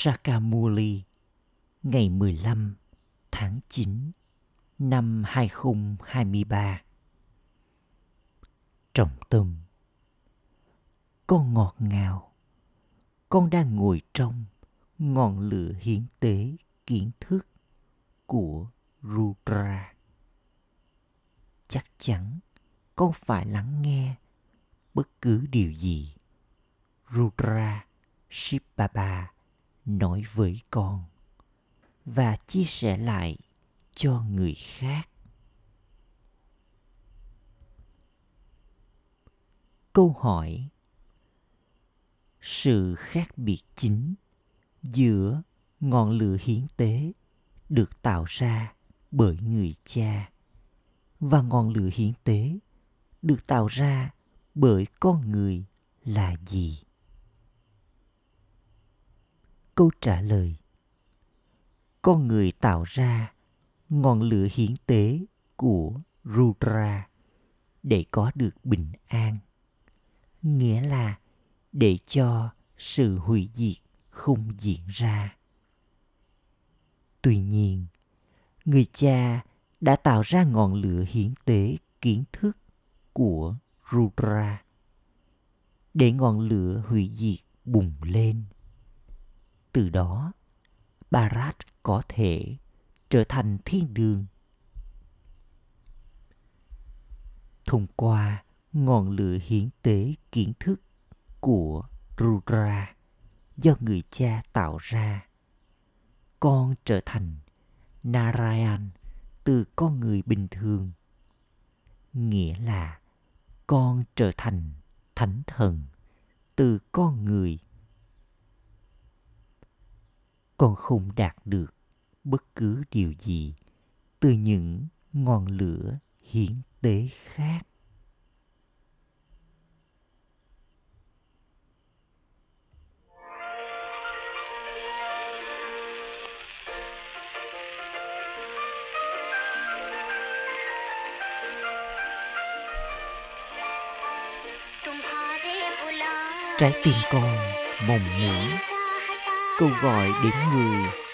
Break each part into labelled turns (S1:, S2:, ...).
S1: Sakamuli ngày 15 tháng 9 năm 2023. Trọng tâm Con ngọt ngào, con đang ngồi trong ngọn lửa hiến tế kiến thức của Rudra. Chắc chắn con phải lắng nghe bất cứ điều gì Rudra Shibaba nói với con và chia sẻ lại cho người khác. Câu hỏi sự khác biệt chính giữa ngọn lửa hiến tế được tạo ra bởi người cha và ngọn lửa hiến tế được tạo ra bởi con người là gì? Câu trả lời con người tạo ra ngọn lửa hiến tế của Rudra để có được bình an. Nghĩa là để cho sự hủy diệt không diễn ra. Tuy nhiên, người cha đã tạo ra ngọn lửa hiến tế kiến thức của Rudra để ngọn lửa hủy diệt bùng lên. Từ đó, barat có thể trở thành thiên đường. Thông qua ngọn lửa hiến tế kiến thức của Rudra do người cha tạo ra, con trở thành Narayan từ con người bình thường. Nghĩa là con trở thành thánh thần từ con người con không đạt được bất cứ điều gì từ những ngọn lửa hiến tế khác. Trái tim con mong muốn câu gọi đến người.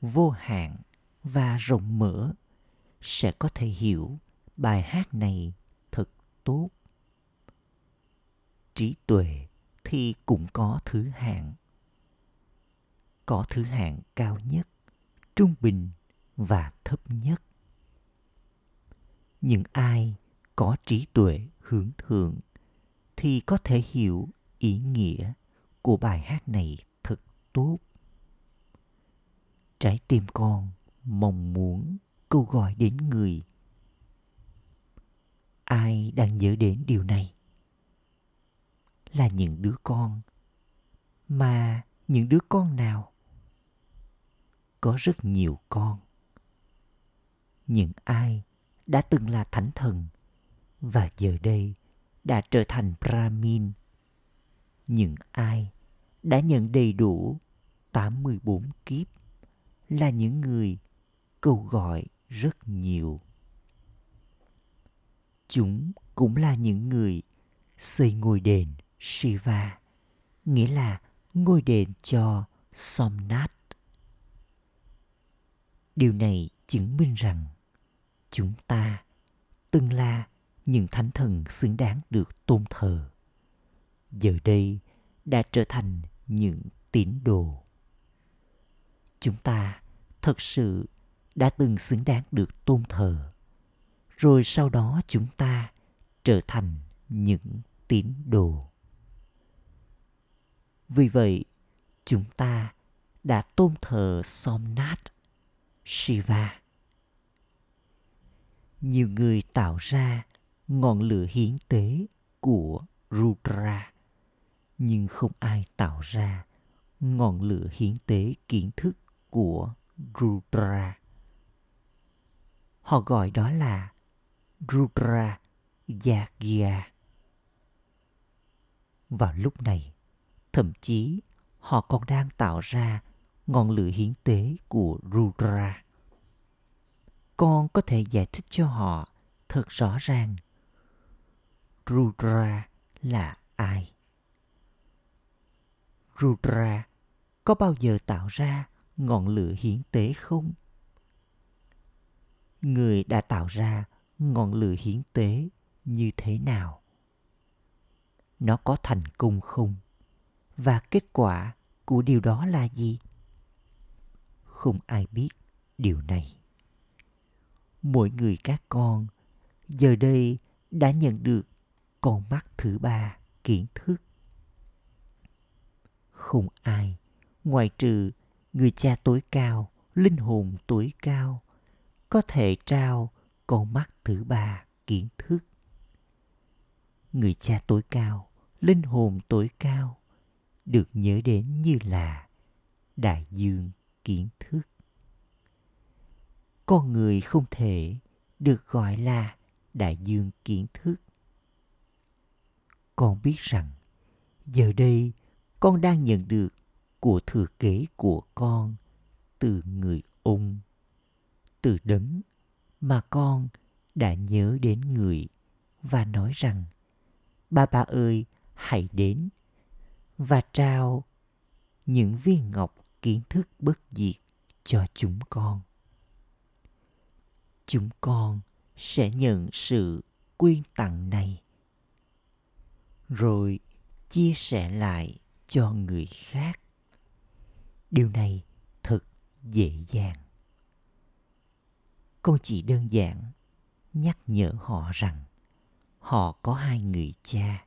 S1: Vô hạn và rộng mở sẽ có thể hiểu bài hát này thật tốt. Trí tuệ thì cũng có thứ hạng. Có thứ hạng cao nhất, trung bình và thấp nhất những ai có trí tuệ hướng thượng thì có thể hiểu ý nghĩa của bài hát này thật tốt trái tim con mong muốn câu gọi đến người. Ai đang nhớ đến điều này? Là những đứa con. Mà những đứa con nào? Có rất nhiều con. Những ai đã từng là thánh thần và giờ đây đã trở thành Brahmin. Những ai đã nhận đầy đủ 84 kiếp là những người cầu gọi rất nhiều. Chúng cũng là những người xây ngôi đền Shiva, nghĩa là ngôi đền cho Somnath điều này chứng minh rằng chúng ta từng là những thánh thần xứng đáng được tôn thờ giờ đây đã trở thành những tín đồ chúng ta thật sự đã từng xứng đáng được tôn thờ. Rồi sau đó chúng ta trở thành những tín đồ. Vì vậy, chúng ta đã tôn thờ somnath shiva. Nhiều người tạo ra ngọn lửa hiến tế của rudra, nhưng không ai tạo ra ngọn lửa hiến tế kiến thức của rudra. Họ gọi đó là rudra yagya. Vào lúc này, thậm chí họ còn đang tạo ra ngọn lửa hiến tế của rudra. Con có thể giải thích cho họ thật rõ ràng. Rudra là ai? Rudra có bao giờ tạo ra ngọn lửa hiến tế không? Người đã tạo ra ngọn lửa hiến tế như thế nào? Nó có thành công không? Và kết quả của điều đó là gì? Không ai biết điều này. Mỗi người các con giờ đây đã nhận được con mắt thứ ba kiến thức. Không ai ngoài trừ người cha tối cao, linh hồn tối cao, có thể trao con mắt thứ ba kiến thức. Người cha tối cao, linh hồn tối cao, được nhớ đến như là đại dương kiến thức. Con người không thể được gọi là đại dương kiến thức. Con biết rằng, giờ đây con đang nhận được của thừa kế của con từ người ung từ đấng mà con đã nhớ đến người và nói rằng, ba ba ơi, hãy đến và trao những viên ngọc kiến thức bất diệt cho chúng con. Chúng con sẽ nhận sự quyên tặng này, rồi chia sẻ lại cho người khác điều này thật dễ dàng. Con chỉ đơn giản nhắc nhở họ rằng họ có hai người cha.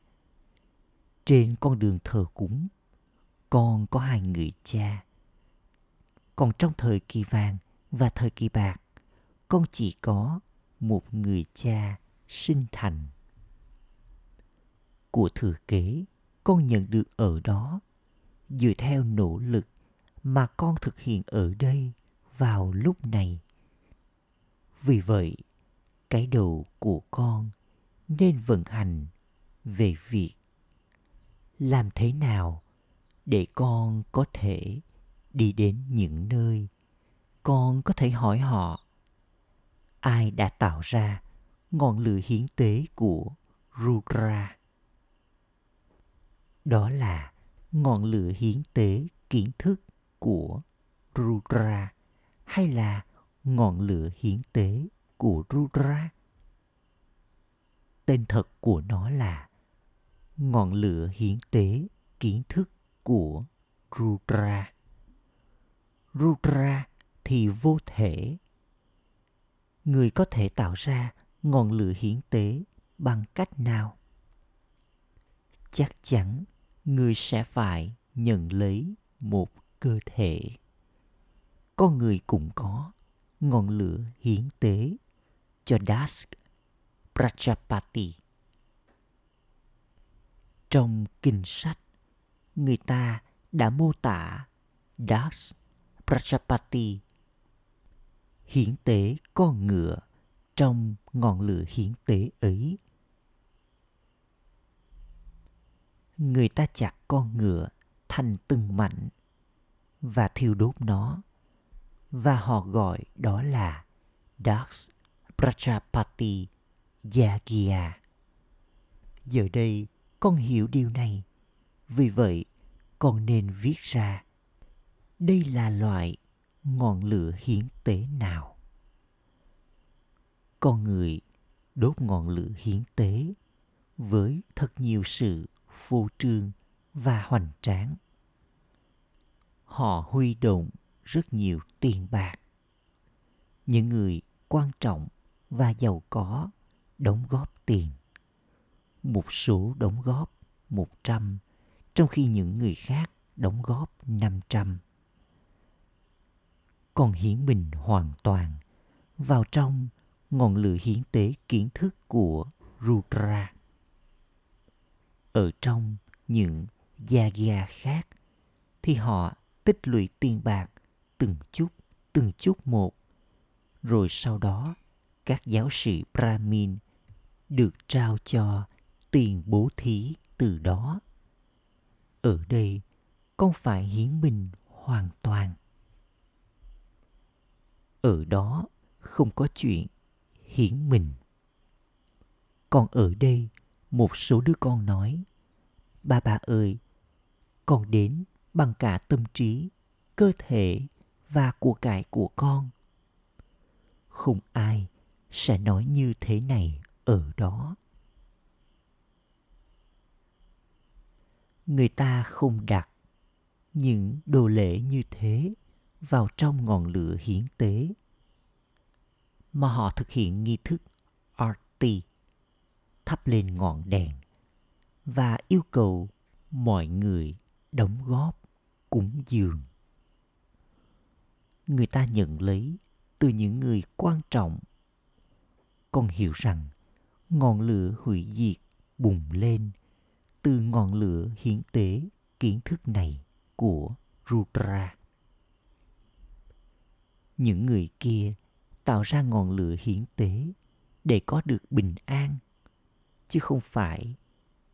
S1: Trên con đường thờ cúng con có hai người cha. Còn trong thời kỳ vàng và thời kỳ bạc, con chỉ có một người cha sinh thành. Của thừa kế, con nhận được ở đó dựa theo nỗ lực mà con thực hiện ở đây vào lúc này vì vậy, cái đầu của con nên vận hành về việc làm thế nào để con có thể đi đến những nơi con có thể hỏi họ ai đã tạo ra ngọn lửa hiến tế của Rudra. Đó là ngọn lửa hiến tế kiến thức của Rudra hay là ngọn lửa hiến tế của Rudra? Tên thật của nó là ngọn lửa hiến tế kiến thức của Rudra. Rudra thì vô thể. Người có thể tạo ra ngọn lửa hiến tế bằng cách nào? Chắc chắn người sẽ phải nhận lấy một cơ thể. Con người cũng có ngọn lửa hiến tế cho Das Prajapati. Trong kinh sách, người ta đã mô tả Das Prajapati hiến tế con ngựa trong ngọn lửa hiến tế ấy. Người ta chặt con ngựa thành từng mảnh và thiêu đốt nó và họ gọi đó là Dax Prajapati Yagya. Giờ đây con hiểu điều này, vì vậy con nên viết ra đây là loại ngọn lửa hiến tế nào. Con người đốt ngọn lửa hiến tế với thật nhiều sự phô trương và hoành tráng. Họ huy động rất nhiều tiền bạc những người quan trọng và giàu có đóng góp tiền. Một số đóng góp 100, trong khi những người khác đóng góp 500. Còn hiến mình hoàn toàn vào trong ngọn lửa hiến tế kiến thức của Rudra. Ở trong những gia gia khác thì họ tích lũy tiền bạc từng chút, từng chút một. Rồi sau đó, các giáo sĩ Brahmin được trao cho tiền bố thí từ đó. Ở đây, con phải hiến mình hoàn toàn. Ở đó không có chuyện hiến mình. Còn ở đây, một số đứa con nói, Ba ba ơi, con đến bằng cả tâm trí, cơ thể và của cải của con. Không ai sẽ nói như thế này ở đó. Người ta không đặt những đồ lễ như thế vào trong ngọn lửa hiến tế mà họ thực hiện nghi thức arti thắp lên ngọn đèn và yêu cầu mọi người đóng góp cúng dường người ta nhận lấy từ những người quan trọng con hiểu rằng ngọn lửa hủy diệt bùng lên từ ngọn lửa hiến tế kiến thức này của Rudra. Những người kia tạo ra ngọn lửa hiến tế để có được bình an, chứ không phải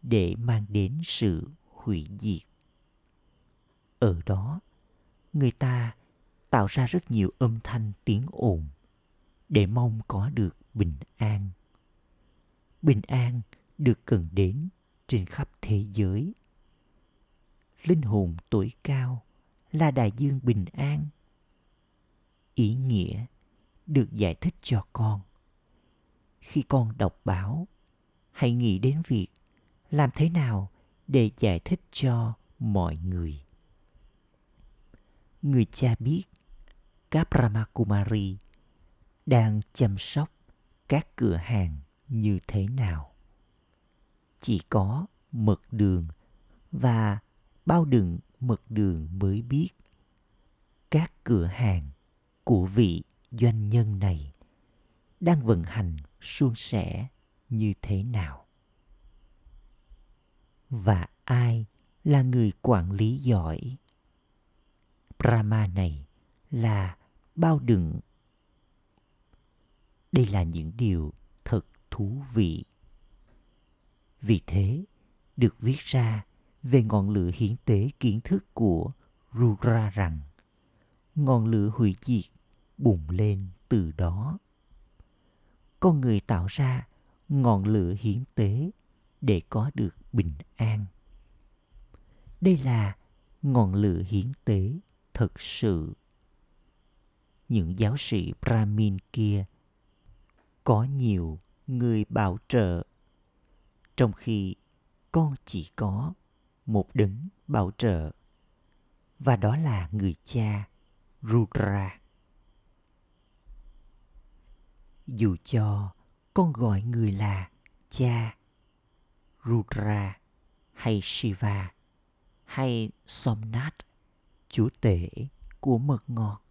S1: để mang đến sự hủy diệt. Ở đó, người ta tạo ra rất nhiều âm thanh tiếng ồn để mong có được bình an. Bình an được cần đến trên khắp thế giới. Linh hồn tuổi cao là đại dương bình an. Ý nghĩa được giải thích cho con. Khi con đọc báo, hãy nghĩ đến việc làm thế nào để giải thích cho mọi người. Người cha biết các Kumari đang chăm sóc các cửa hàng như thế nào. Chỉ có mật đường và bao đựng mật đường mới biết các cửa hàng của vị doanh nhân này đang vận hành suôn sẻ như thế nào và ai là người quản lý giỏi brahma này là bao đựng đây là những điều thật thú vị vì thế, được viết ra về ngọn lửa hiến tế kiến thức của Rudra rằng ngọn lửa hủy diệt, bùng lên từ đó. Con người tạo ra ngọn lửa hiến tế để có được bình an. Đây là ngọn lửa hiến tế thật sự. Những giáo sĩ Brahmin kia có nhiều người bảo trợ, trong khi con chỉ có một đấng bảo trợ, và đó là người cha Rudra. Dù cho con gọi người là cha, Rudra hay Shiva hay Somnath, chúa tể của mật ngọt,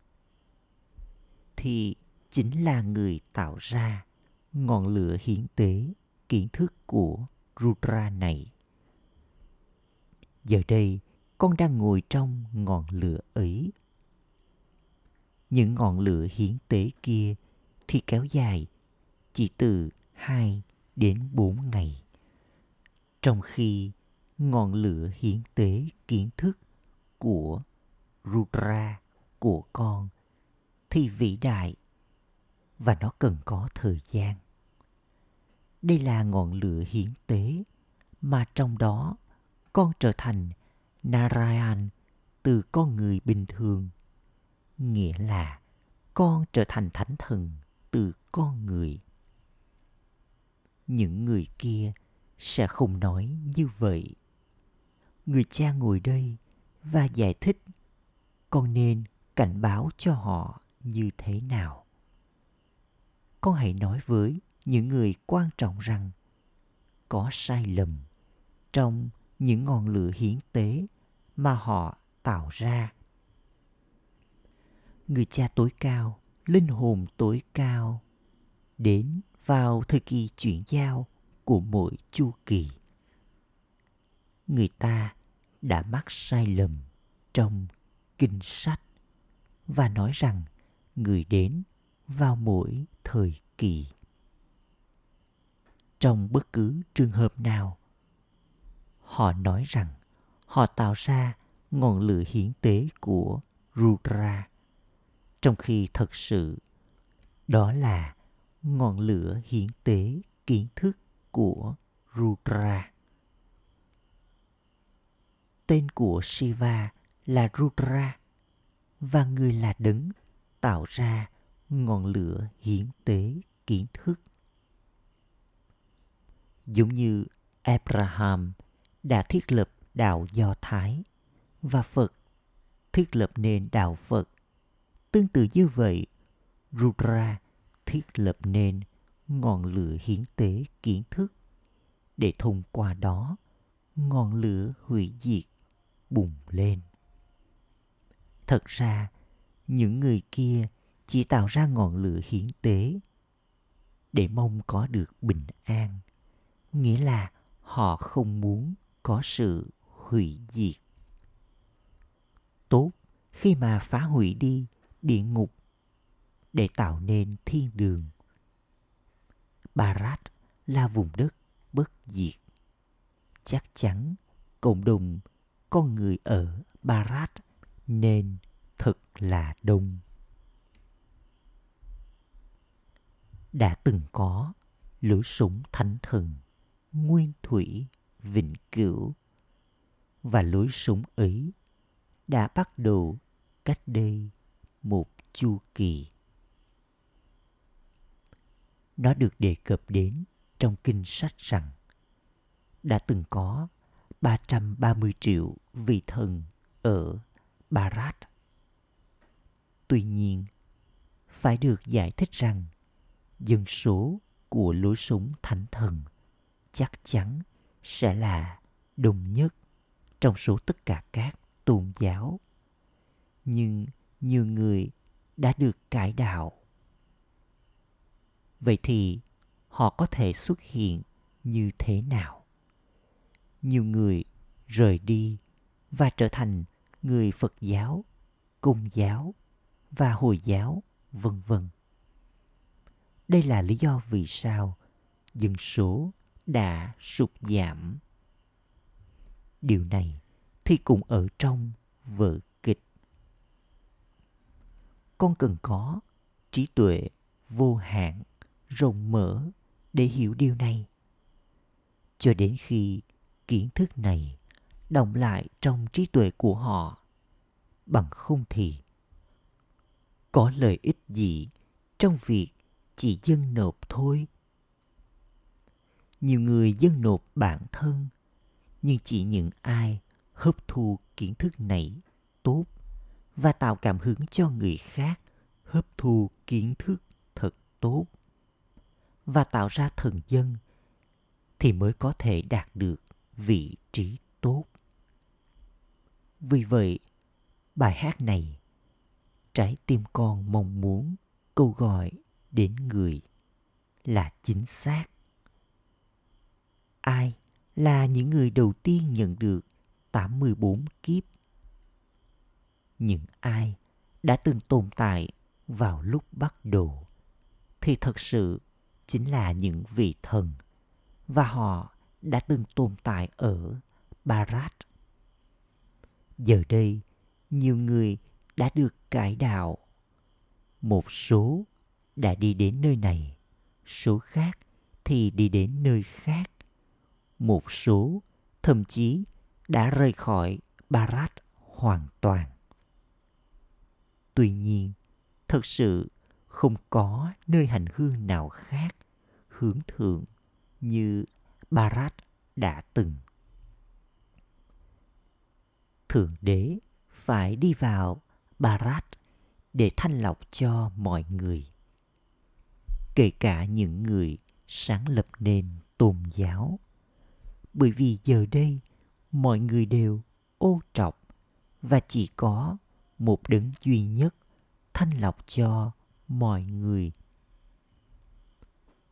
S1: thì chính là người tạo ra ngọn lửa hiến tế kiến thức của Rudra này. Giờ đây, con đang ngồi trong ngọn lửa ấy. Những ngọn lửa hiến tế kia thì kéo dài chỉ từ 2 đến 4 ngày. Trong khi ngọn lửa hiến tế kiến thức của Rudra của con thì vĩ đại và nó cần có thời gian. Đây là ngọn lửa hiến tế mà trong đó con trở thành Narayan từ con người bình thường. Nghĩa là con trở thành thánh thần từ con người. Những người kia sẽ không nói như vậy. Người cha ngồi đây và giải thích con nên cảnh báo cho họ như thế nào? Con hãy nói với những người quan trọng rằng có sai lầm trong những ngọn lửa hiến tế mà họ tạo ra. Người cha tối cao, linh hồn tối cao đến vào thời kỳ chuyển giao của mỗi chu kỳ. Người ta đã mắc sai lầm trong kinh sách và nói rằng người đến vào mỗi thời kỳ trong bất cứ trường hợp nào, họ nói rằng họ tạo ra ngọn lửa hiến tế của Rudra, trong khi thật sự đó là ngọn lửa hiến tế kiến thức của Rudra. Tên của Shiva là Rudra và người là đấng tạo ra ngọn lửa hiến tế kiến thức. Giống như Abraham đã thiết lập đạo Do Thái và Phật thiết lập nên đạo Phật. Tương tự như vậy, Rudra thiết lập nên ngọn lửa hiến tế kiến thức để thông qua đó ngọn lửa hủy diệt bùng lên. Thật ra, những người kia chỉ tạo ra ngọn lửa hiến tế để mong có được bình an, nghĩa là họ không muốn có sự hủy diệt. Tốt khi mà phá hủy đi địa ngục để tạo nên thiên đường. Barat là vùng đất bất diệt. Chắc chắn cộng đồng con người ở Barat nên thật là đông. Đã từng có lối súng thánh thần, nguyên thủy, vĩnh cửu và lối súng ấy đã bắt đầu cách đây một chu kỳ. Nó được đề cập đến trong kinh sách rằng đã từng có 330 triệu vị thần ở Barat. Tuy nhiên, phải được giải thích rằng dân số của lối sống thánh thần chắc chắn sẽ là đông nhất trong số tất cả các tôn giáo. Nhưng nhiều người đã được cải đạo. Vậy thì họ có thể xuất hiện như thế nào? Nhiều người rời đi và trở thành người Phật giáo, cung giáo và Hồi giáo, vân vân. Đây là lý do vì sao dân số đã sụt giảm. Điều này thì cũng ở trong vở kịch. Con cần có trí tuệ vô hạn, rộng mở để hiểu điều này. Cho đến khi kiến thức này đồng lại trong trí tuệ của họ, bằng không thì có lợi ích gì trong việc chỉ dân nộp thôi? Nhiều người dân nộp bản thân nhưng chỉ những ai hấp thu kiến thức này tốt và tạo cảm hứng cho người khác hấp thu kiến thức thật tốt và tạo ra thần dân thì mới có thể đạt được vị trí tốt vì vậy, bài hát này, trái tim con mong muốn câu gọi đến người là chính xác ai là những người đầu tiên nhận được 84 kiếp. Những ai đã từng tồn tại vào lúc bắt đầu thì thật sự chính là những vị thần và họ đã từng tồn tại ở Barat. Giờ đây, nhiều người đã được cải đạo. Một số đã đi đến nơi này, số khác thì đi đến nơi khác. Một số thậm chí đã rời khỏi Barat hoàn toàn. Tuy nhiên, thật sự không có nơi hành hương nào khác hướng thượng như Barat đã từng. Thượng đế phải đi vào Barat để thanh lọc cho mọi người. kể cả những người sáng lập nên tôn giáo bởi vì giờ đây, mọi người đều ô trọc và chỉ có một đấng duy nhất thanh lọc cho mọi người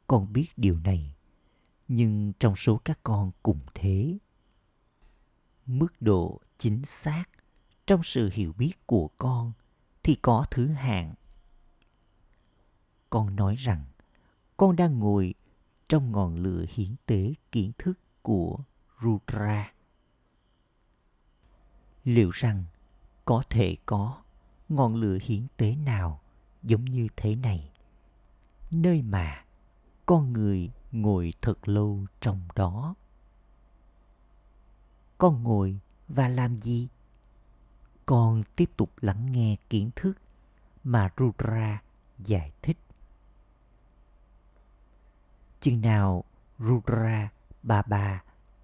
S1: con biết điều này, nhưng trong số các con cùng thế mức độ chính xác trong sự hiểu biết của con thì có thứ hạng con nói rằng con đang ngồi trong ngọn lửa hiến tế kiến thức của Rudra. Liệu rằng có thể có ngọn lửa hiến tế nào giống như thế này, nơi mà con người ngồi thật lâu trong đó? Con ngồi và làm gì? Con tiếp tục lắng nghe kiến thức mà Rudra giải thích chừng nào Rudra, Bà Bà,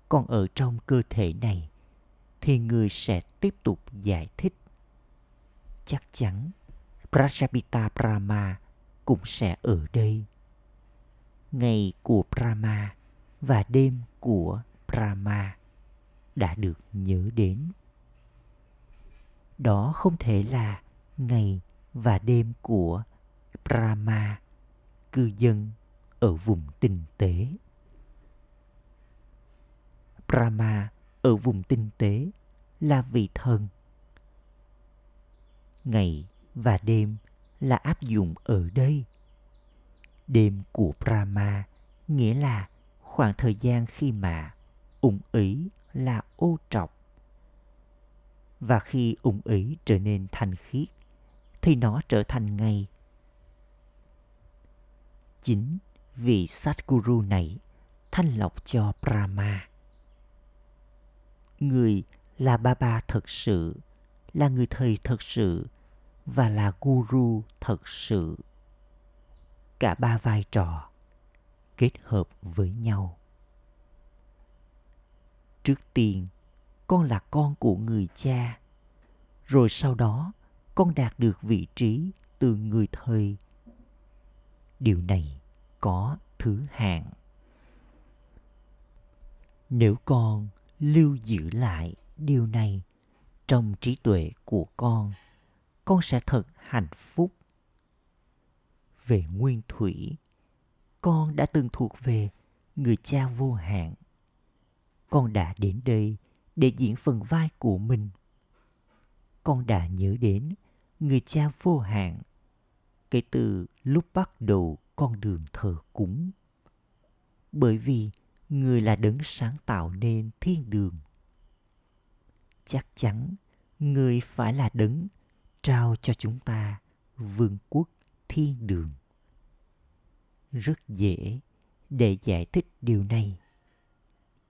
S1: còn ở trong cơ thể này, thì người sẽ tiếp tục giải thích. Chắc chắn Prajapita Brahma cũng sẽ ở đây. Ngày của Brahma và đêm của Brahma đã được nhớ đến. Đó không thể là ngày và đêm của Brahma, cư dân ở vùng tinh tế. Brahma ở vùng tinh tế là vị thần. Ngày và đêm là áp dụng ở đây. Đêm của Brahma nghĩa là khoảng thời gian khi mà ung ý là ô trọc. Và khi ủng ý trở nên thanh khiết thì nó trở thành ngày. Chính vì Satguru này thanh lọc cho Brahma. Người là Baba thật sự, là người thầy thật sự và là Guru thật sự. Cả ba vai trò kết hợp với nhau. Trước tiên, con là con của người cha, rồi sau đó con đạt được vị trí từ người thầy. Điều này có thứ hạng. Nếu con lưu giữ lại điều này trong trí tuệ của con con sẽ thật hạnh phúc. Về nguyên thủy con đã từng thuộc về người cha vô hạn con đã đến đây để diễn phần vai của mình con đã nhớ đến người cha vô hạn kể từ lúc bắt đầu con đường thờ cúng. Bởi vì người là đấng sáng tạo nên thiên đường. Chắc chắn người phải là đấng trao cho chúng ta vương quốc thiên đường. Rất dễ để giải thích điều này.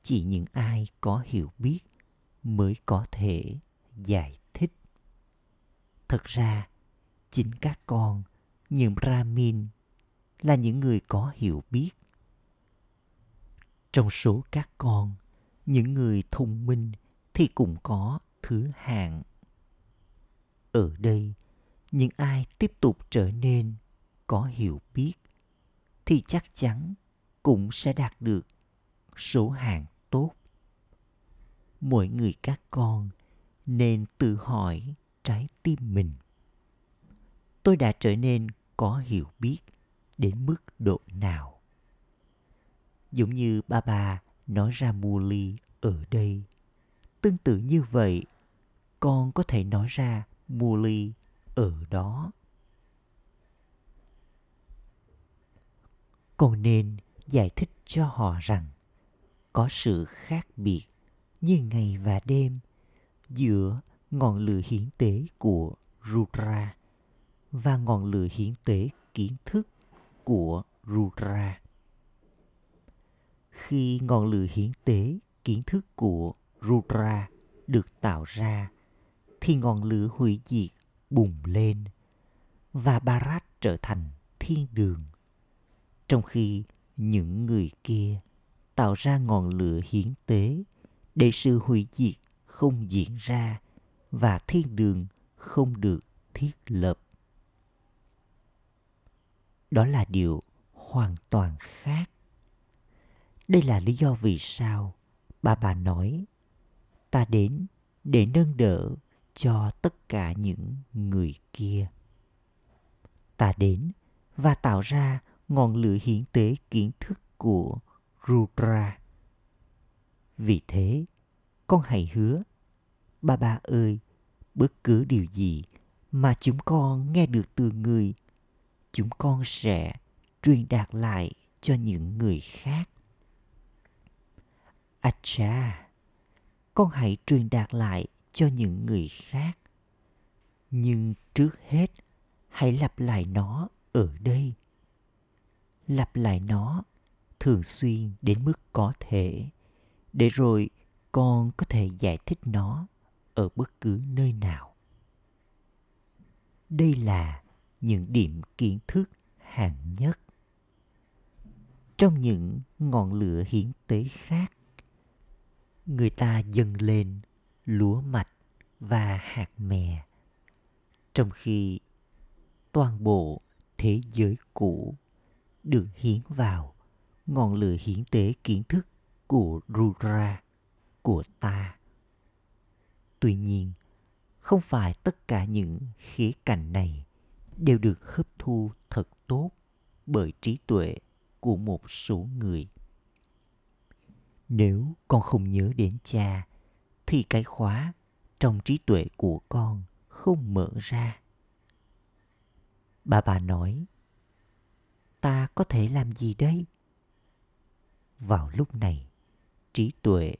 S1: Chỉ những ai có hiểu biết mới có thể giải thích. Thật ra, chính các con, những Brahmin là những người có hiểu biết trong số các con những người thông minh thì cũng có thứ hạng ở đây những ai tiếp tục trở nên có hiểu biết thì chắc chắn cũng sẽ đạt được số hạng tốt mỗi người các con nên tự hỏi trái tim mình tôi đã trở nên có hiểu biết đến mức độ nào. Giống như ba bà nói ra mua ly ở đây. Tương tự như vậy, con có thể nói ra mua ly ở đó. Con nên giải thích cho họ rằng có sự khác biệt như ngày và đêm giữa ngọn lửa hiến tế của Rudra và ngọn lửa hiến tế kiến thức của Rudra. Khi ngọn lửa hiến tế kiến thức của Rudra được tạo ra, thì ngọn lửa hủy diệt bùng lên và Bharat trở thành thiên đường. Trong khi những người kia tạo ra ngọn lửa hiến tế để sự hủy diệt không diễn ra và thiên đường không được thiết lập. Đó là điều hoàn toàn khác. Đây là lý do vì sao bà bà nói, ta đến để nâng đỡ cho tất cả những người kia. Ta đến và tạo ra ngọn lửa hiến tế kiến thức của Rudra. Vì thế, con hãy hứa, ba ba ơi, bất cứ điều gì mà chúng con nghe được từ người, chúng con sẽ truyền đạt lại cho những người khác. Acha, con hãy truyền đạt lại cho những người khác. Nhưng trước hết, hãy lặp lại nó ở đây. Lặp lại nó thường xuyên đến mức có thể, để rồi con có thể giải thích nó ở bất cứ nơi nào. Đây là những điểm kiến thức hạng nhất. Trong những ngọn lửa hiến tế khác, người ta dâng lên lúa mạch và hạt mè, trong khi toàn bộ thế giới cũ được hiến vào ngọn lửa hiến tế kiến thức của Rudra, của ta. Tuy nhiên, không phải tất cả những khía cạnh này đều được hấp thu thật tốt bởi trí tuệ của một số người. Nếu con không nhớ đến cha, thì cái khóa trong trí tuệ của con không mở ra. Bà bà nói, ta có thể làm gì đây? Vào lúc này, trí tuệ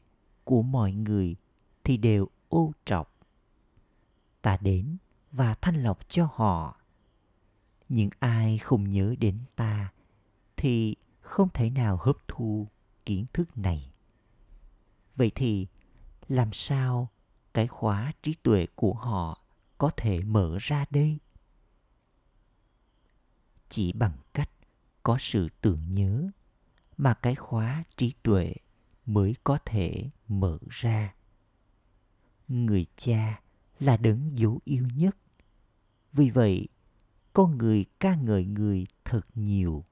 S1: của mọi người thì đều ô trọc. Ta đến và thanh lọc cho họ. Những ai không nhớ đến ta thì không thể nào hấp thu kiến thức này. Vậy thì làm sao cái khóa trí tuệ của họ có thể mở ra đây? Chỉ bằng cách có sự tưởng nhớ mà cái khóa trí tuệ mới có thể mở ra người cha là đấng dấu yêu nhất vì vậy, con người ca ngợi người thật nhiều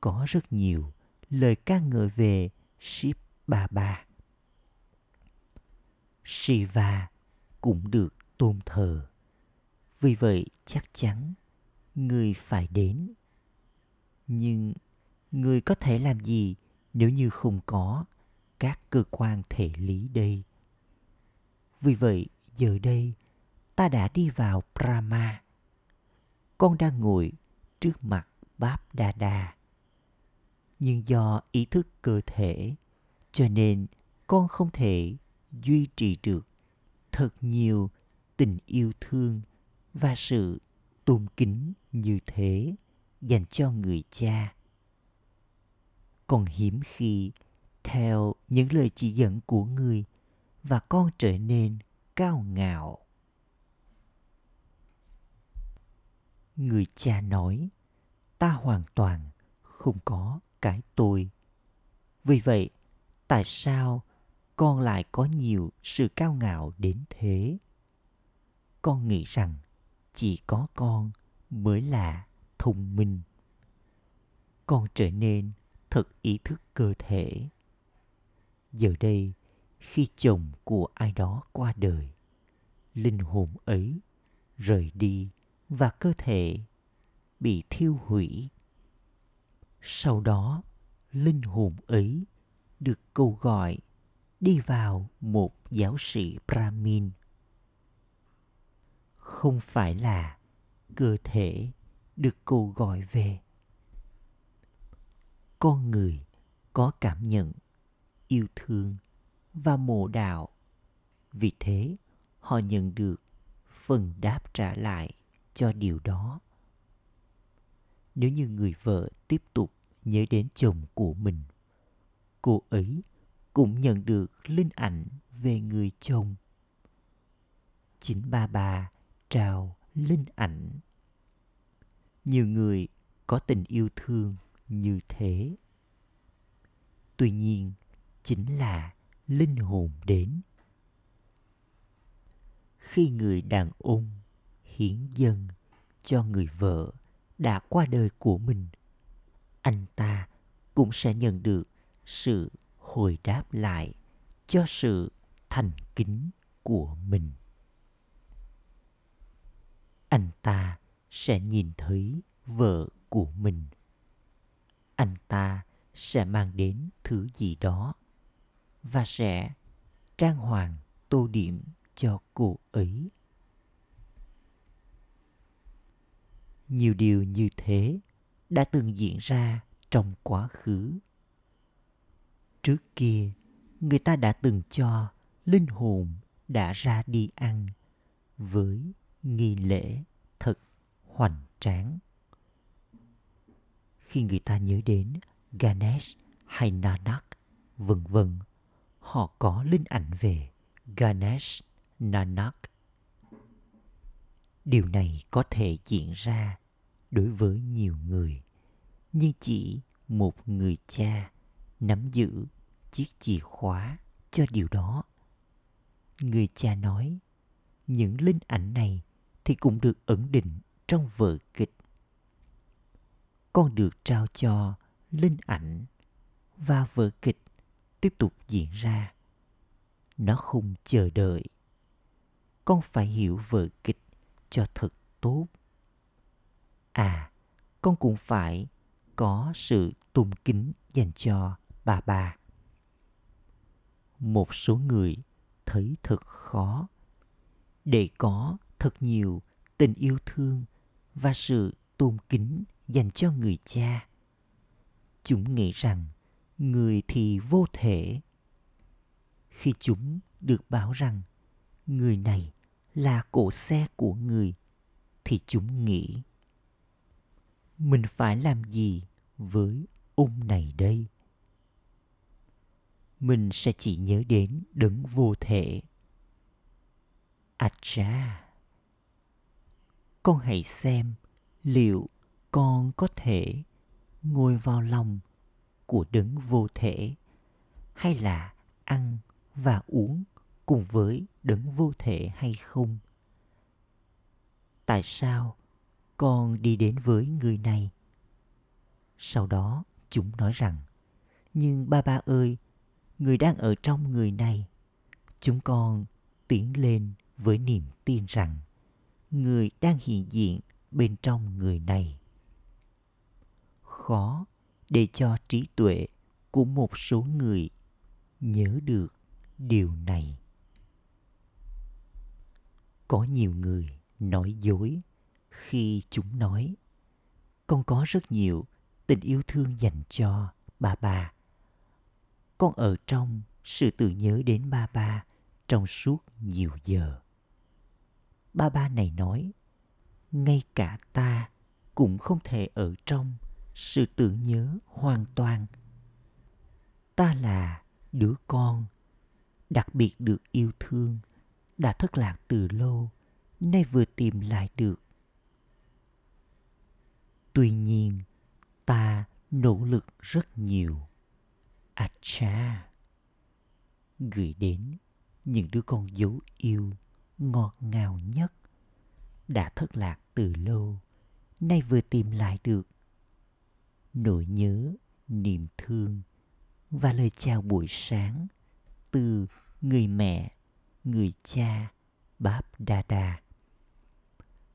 S1: có rất nhiều lời ca ngợi về Shiv Baba. Shiva cũng được tôn thờ. Vì vậy chắc chắn người phải đến. Nhưng người có thể làm gì nếu như không có các cơ quan thể lý đây? Vì vậy, giờ đây, ta đã đi vào brahma. Con đang ngồi trước mặt báp đa đa. Nhưng do ý thức cơ thể, cho nên con không thể duy trì được thật nhiều tình yêu thương và sự tôn kính như thế dành cho người cha còn hiếm khi theo những lời chỉ dẫn của người và con trở nên cao ngạo. Người cha nói, ta hoàn toàn không có cái tôi. Vì vậy, tại sao con lại có nhiều sự cao ngạo đến thế? Con nghĩ rằng chỉ có con mới là thông minh. Con trở nên thật ý thức cơ thể. Giờ đây, khi chồng của ai đó qua đời, linh hồn ấy rời đi và cơ thể bị thiêu hủy. Sau đó, linh hồn ấy được câu gọi đi vào một giáo sĩ brahmin. Không phải là cơ thể được câu gọi về con người có cảm nhận, yêu thương và mộ đạo. Vì thế, họ nhận được phần đáp trả lại cho điều đó. Nếu như người vợ tiếp tục nhớ đến chồng của mình, cô ấy cũng nhận được linh ảnh về người chồng. chính ba bà trao linh ảnh. Nhiều người có tình yêu thương như thế. Tuy nhiên, chính là linh hồn đến. Khi người đàn ông hiến dân cho người vợ đã qua đời của mình, anh ta cũng sẽ nhận được sự hồi đáp lại cho sự thành kính của mình. Anh ta sẽ nhìn thấy vợ của mình anh ta sẽ mang đến thứ gì đó và sẽ trang hoàng tô điểm cho cô ấy. Nhiều điều như thế đã từng diễn ra trong quá khứ. Trước kia, người ta đã từng cho linh hồn đã ra đi ăn với nghi lễ thật hoành tráng khi người ta nhớ đến ganesh hay nanak, vân vân, họ có linh ảnh về ganesh, nanak. Điều này có thể diễn ra đối với nhiều người, nhưng chỉ một người cha nắm giữ chiếc chìa khóa cho điều đó. Người cha nói, những linh ảnh này thì cũng được ẩn định trong vở kịch con được trao cho linh ảnh và vở kịch tiếp tục diễn ra. Nó không chờ đợi. Con phải hiểu vở kịch cho thật tốt. À con cũng phải có sự tôn kính dành cho bà bà. Một số người thấy thật khó để có thật nhiều tình yêu thương và sự tôn kính dành cho người cha. Chúng nghĩ rằng người thì vô thể. Khi chúng được báo rằng người này là cổ xe của người, thì chúng nghĩ, mình phải làm gì với ung này đây? Mình sẽ chỉ nhớ đến đấng vô thể. À cha, con hãy xem liệu con có thể ngồi vào lòng của đấng vô thể, hay là ăn và uống cùng với đấng vô thể hay không? Tại sao con đi đến với người này? Sau đó chúng nói rằng, nhưng ba ba ơi, người đang ở trong người này, chúng con tiến lên với niềm tin rằng người đang hiện diện bên trong người này khó để cho trí tuệ của một số người nhớ được điều này. Có nhiều người nói dối khi chúng nói, con có rất nhiều tình yêu thương dành cho ba ba. Con ở trong sự tự nhớ đến ba ba trong suốt nhiều giờ. Ba ba này nói, ngay cả ta cũng không thể ở trong sự tưởng nhớ hoàn toàn. Ta là đứa con, đặc biệt được yêu thương, đã thất lạc từ lâu, nay vừa tìm lại được. Tuy nhiên, ta nỗ lực rất nhiều. À cha gửi đến những đứa con dấu yêu ngọt ngào nhất, đã thất lạc từ lâu, nay vừa tìm lại được nỗi nhớ, niềm thương và lời chào buổi sáng từ người mẹ, người cha, báp đa đa.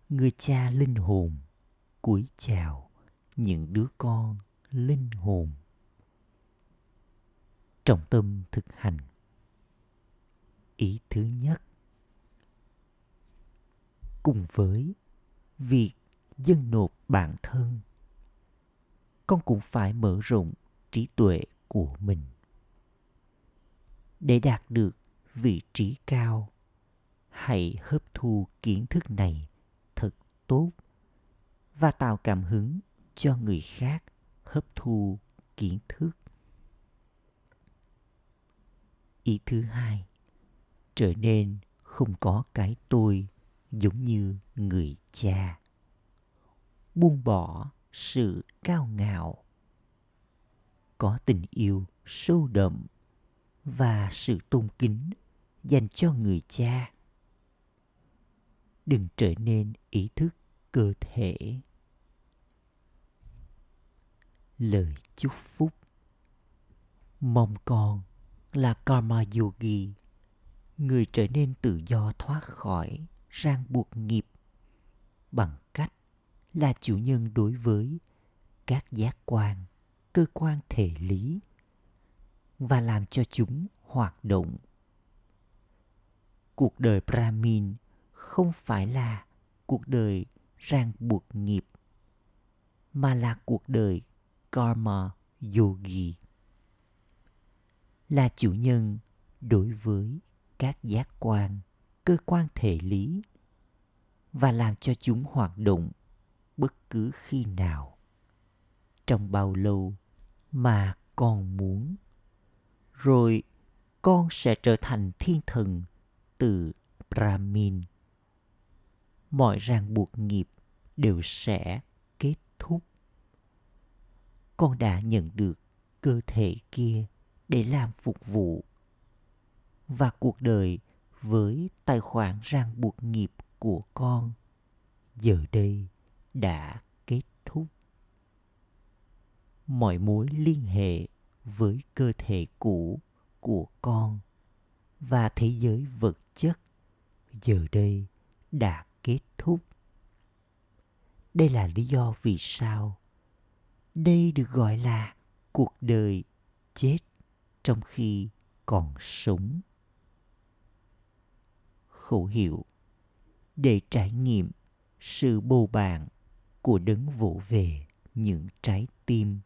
S1: Người cha linh hồn cúi chào những đứa con linh hồn. Trọng tâm thực hành. Ý thứ nhất. Cùng với việc dâng nộp bản thân con cũng phải mở rộng trí tuệ của mình. Để đạt được vị trí cao, hãy hấp thu kiến thức này thật tốt và tạo cảm hứng cho người khác hấp thu kiến thức. Ý thứ hai, trở nên không có cái tôi giống như người cha. Buông bỏ sự cao ngạo, có tình yêu sâu đậm và sự tôn kính dành cho người cha. Đừng trở nên ý thức cơ thể. Lời chúc phúc. Mong con là karma yogi, người trở nên tự do thoát khỏi ràng buộc nghiệp bằng cách là chủ nhân đối với các giác quan, cơ quan thể lý và làm cho chúng hoạt động. Cuộc đời brahmin không phải là cuộc đời ràng buộc nghiệp, mà là cuộc đời karma yogi, là chủ nhân đối với các giác quan, cơ quan thể lý và làm cho chúng hoạt động bất cứ khi nào. Trong bao lâu mà con muốn, rồi con sẽ trở thành thiên thần từ brahmin. Mọi ràng buộc nghiệp đều sẽ kết thúc. Con đã nhận được cơ thể kia để làm phục vụ. Và cuộc đời với tài khoản ràng buộc nghiệp của con giờ đây đã kết thúc. Mọi mối liên hệ với cơ thể cũ của con và thế giới vật chất giờ đây đã kết thúc. Đây là lý do vì sao đây được gọi là cuộc đời chết trong khi còn sống. Khẩu hiệu để trải nghiệm sự bầu bạn của đấng vỗ về những trái tim.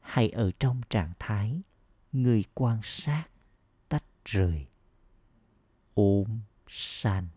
S1: Hãy ở trong trạng thái người quan sát tách rời. Ôm san.